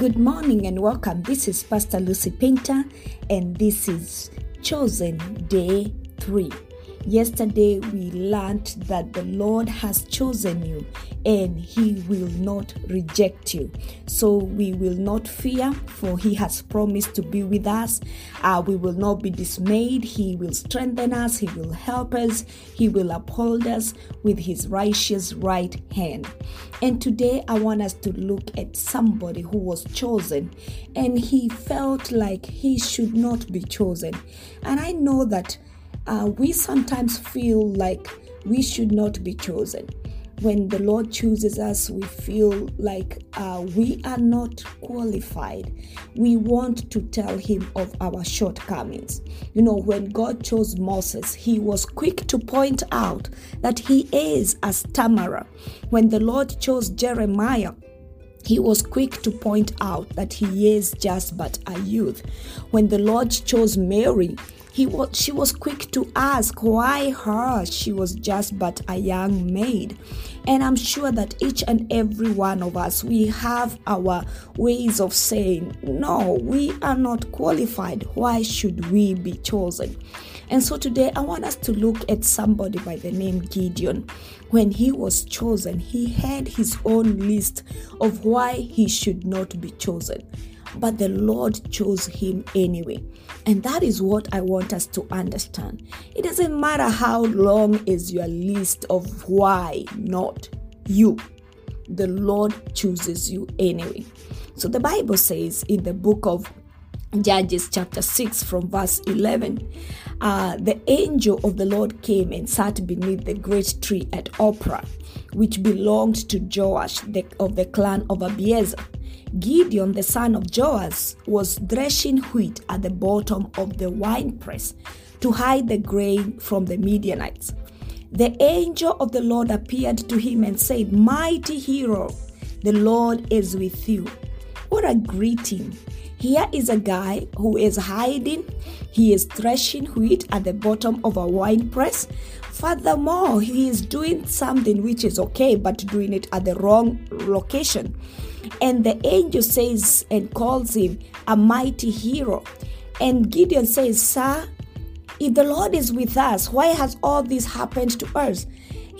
Good morning and welcome. This is Pastor Lucy Painter, and this is Chosen Day 3. Yesterday, we learned that the Lord has chosen you and He will not reject you. So we will not fear, for He has promised to be with us. Uh, we will not be dismayed. He will strengthen us, He will help us, He will uphold us with His righteous right hand. And today, I want us to look at somebody who was chosen and he felt like he should not be chosen. And I know that uh, we sometimes feel like we should not be chosen. When the Lord chooses us, we feel like uh, we are not qualified. We want to tell Him of our shortcomings. You know, when God chose Moses, He was quick to point out that he is a stammerer. When the Lord chose Jeremiah, he was quick to point out that he is just but a youth. When the Lord chose Mary, he was, she was quick to ask why her. She was just but a young maid. And I'm sure that each and every one of us, we have our ways of saying, no, we are not qualified. Why should we be chosen? And so today I want us to look at somebody by the name Gideon. When he was chosen, he had his own list of why he should not be chosen but the Lord chose him anyway. And that is what I want us to understand. It doesn't matter how long is your list of why not you. The Lord chooses you anyway. So the Bible says in the book of Judges chapter 6 from verse 11. Uh, the angel of the Lord came and sat beneath the great tree at Ophrah, which belonged to Joash the, of the clan of Abiezer. Gideon, the son of Joash, was threshing wheat at the bottom of the winepress to hide the grain from the Midianites. The angel of the Lord appeared to him and said, Mighty hero, the Lord is with you. What a greeting! Here is a guy who is hiding. He is threshing wheat at the bottom of a wine press. Furthermore, he is doing something which is okay, but doing it at the wrong location. And the angel says and calls him a mighty hero. And Gideon says, Sir, if the Lord is with us, why has all this happened to us?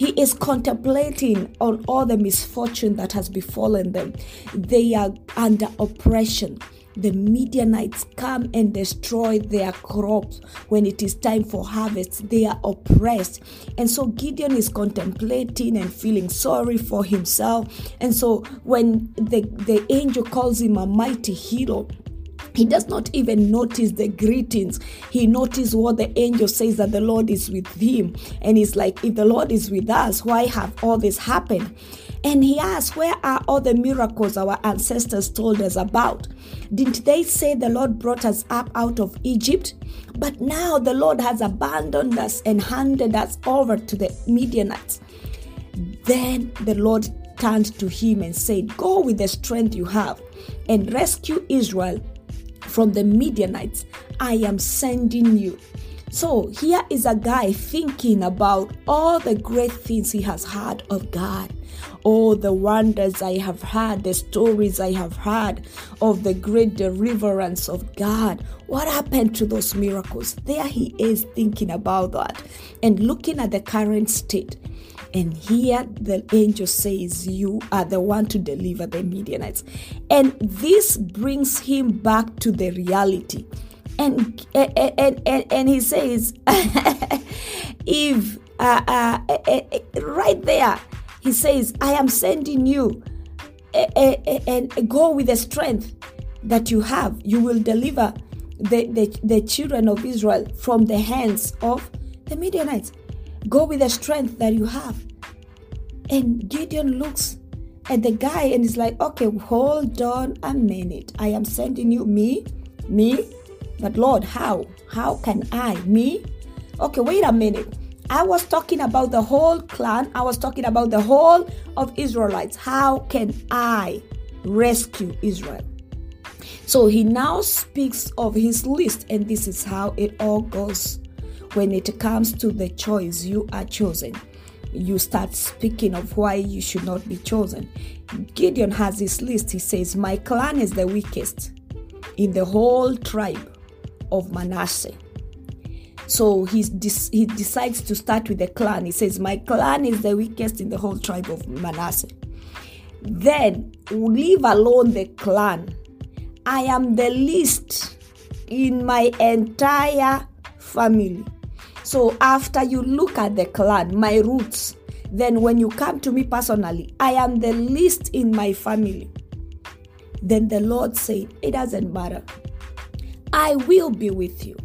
He is contemplating on all the misfortune that has befallen them. They are under oppression the Midianites come and destroy their crops when it is time for harvest. They are oppressed. And so Gideon is contemplating and feeling sorry for himself. And so when the, the angel calls him a mighty hero, he does not even notice the greetings. He notices what the angel says that the Lord is with him. And he's like, if the Lord is with us, why have all this happened? And he asks, Where are all the miracles our ancestors told us about? Didn't they say the Lord brought us up out of Egypt? But now the Lord has abandoned us and handed us over to the Midianites. Then the Lord turned to him and said, Go with the strength you have and rescue Israel from the Midianites. I am sending you. So here is a guy thinking about all the great things he has heard of God. Oh, the wonders I have heard, the stories I have heard of the great deliverance of God. What happened to those miracles? There he is thinking about that and looking at the current state. And here the angel says, You are the one to deliver the Midianites. And this brings him back to the reality. And eh, eh, and and, and he says if uh, uh, uh, right there he says i am sending you and go with the strength that you have. You will deliver the, the, the children of israel from the hands of the midianites go with the strength that you have and gideon looks at the guy and is like okay hold on a minute i am sending you me me but Lord, how? How can I? Me? Okay, wait a minute. I was talking about the whole clan. I was talking about the whole of Israelites. How can I rescue Israel? So he now speaks of his list, and this is how it all goes when it comes to the choice you are chosen. you start speaking of why you should not be chosen. Gideon has this list. He says, My clan is the weakest in the whole tribe of Manasseh. So he he decides to start with the clan. He says, My clan is the weakest in the whole tribe of Manasseh. Then leave alone the clan. I am the least in my entire family. So after you look at the clan, my roots, then when you come to me personally, I am the least in my family. Then the Lord said, It doesn't matter. I will be with you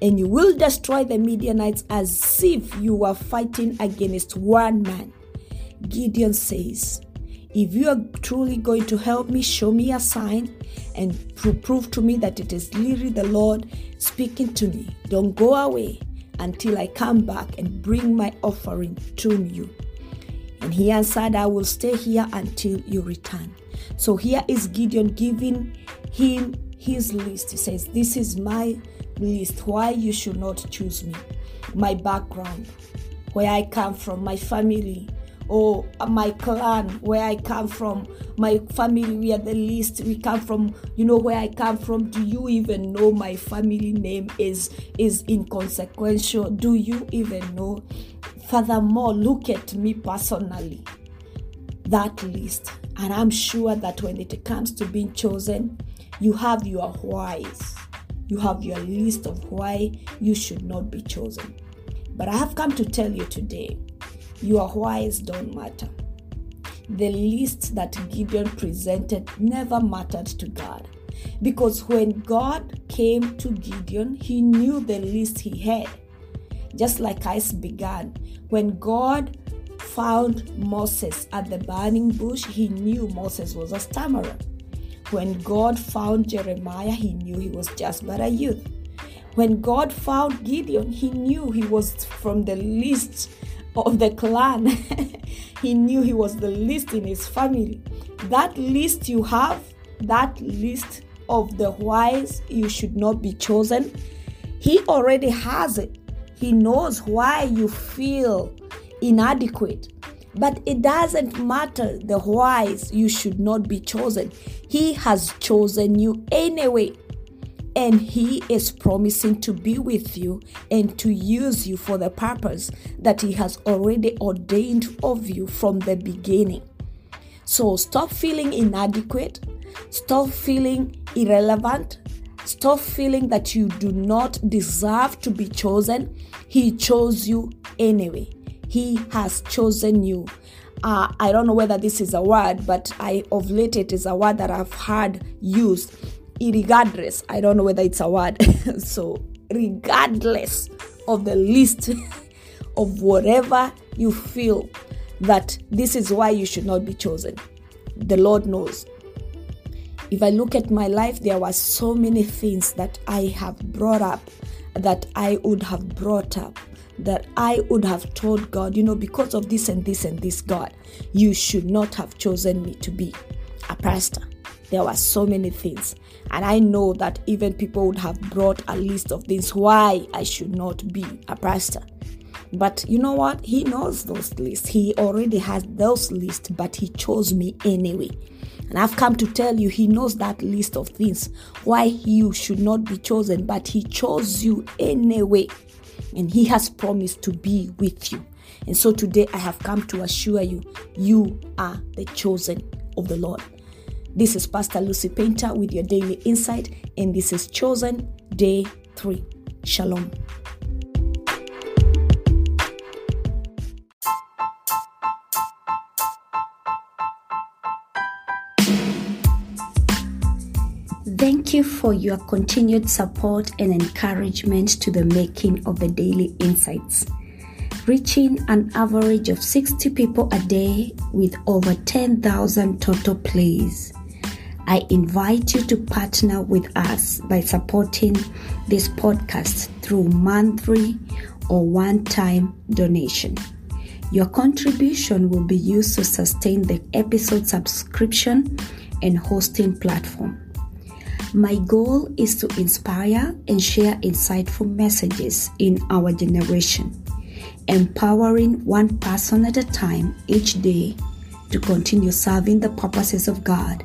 and you will destroy the Midianites as if you were fighting against one man. Gideon says, If you are truly going to help me, show me a sign and prove to me that it is literally the Lord speaking to me. Don't go away until I come back and bring my offering to you. And he answered, I will stay here until you return. So here is Gideon giving him his list. He says, This is my list why you should not choose me, my background, where I come from, my family, or my clan, where I come from, my family, we are the least. We come from, you know, where I come from. Do you even know my family name is is inconsequential? Do you even know? Furthermore, look at me personally. That list, and I'm sure that when it comes to being chosen, you have your whys you have your list of why you should not be chosen. But I have come to tell you today your whys don't matter. The list that Gideon presented never mattered to God. Because when God came to Gideon, he knew the list he had. Just like I began, when God found Moses at the burning bush, he knew Moses was a stammerer. When God found Jeremiah, he knew he was just but a youth. When God found Gideon, he knew he was from the least of the clan. he knew he was the least in his family. That list you have, that list of the whys you should not be chosen, he already has it. He knows why you feel inadequate. But it doesn't matter the whys you should not be chosen. He has chosen you anyway. And He is promising to be with you and to use you for the purpose that He has already ordained of you from the beginning. So stop feeling inadequate, stop feeling irrelevant, stop feeling that you do not deserve to be chosen. He chose you anyway. He has chosen you. Uh, I don't know whether this is a word, but I of late it is a word that I've heard used. Regardless, I don't know whether it's a word. so, regardless of the list of whatever you feel that this is why you should not be chosen, the Lord knows. If I look at my life, there were so many things that I have brought up that I would have brought up that I would have told God, you know, because of this and this and this, God, you should not have chosen me to be a pastor. There were so many things. And I know that even people would have brought a list of things why I should not be a pastor. But you know what? He knows those lists. He already has those lists, but he chose me anyway. And I've come to tell you, he knows that list of things why you should not be chosen, but he chose you anyway and He has promised to be with you. And so today I have come to assure you, you are the chosen of the Lord. This is Pastor Lucy Painter with your daily insight, and this is Chosen Day 3. Shalom. Thank you for your continued support and encouragement to the making of the Daily Insights. Reaching an average of 60 people a day with over 10,000 total plays. I invite you to partner with us by supporting this podcast through monthly or one time donation. Your contribution will be used to sustain the episode subscription and hosting platform. My goal is to inspire and share insightful messages in our generation. empowering one person at a time each day to continue serving the purposes of God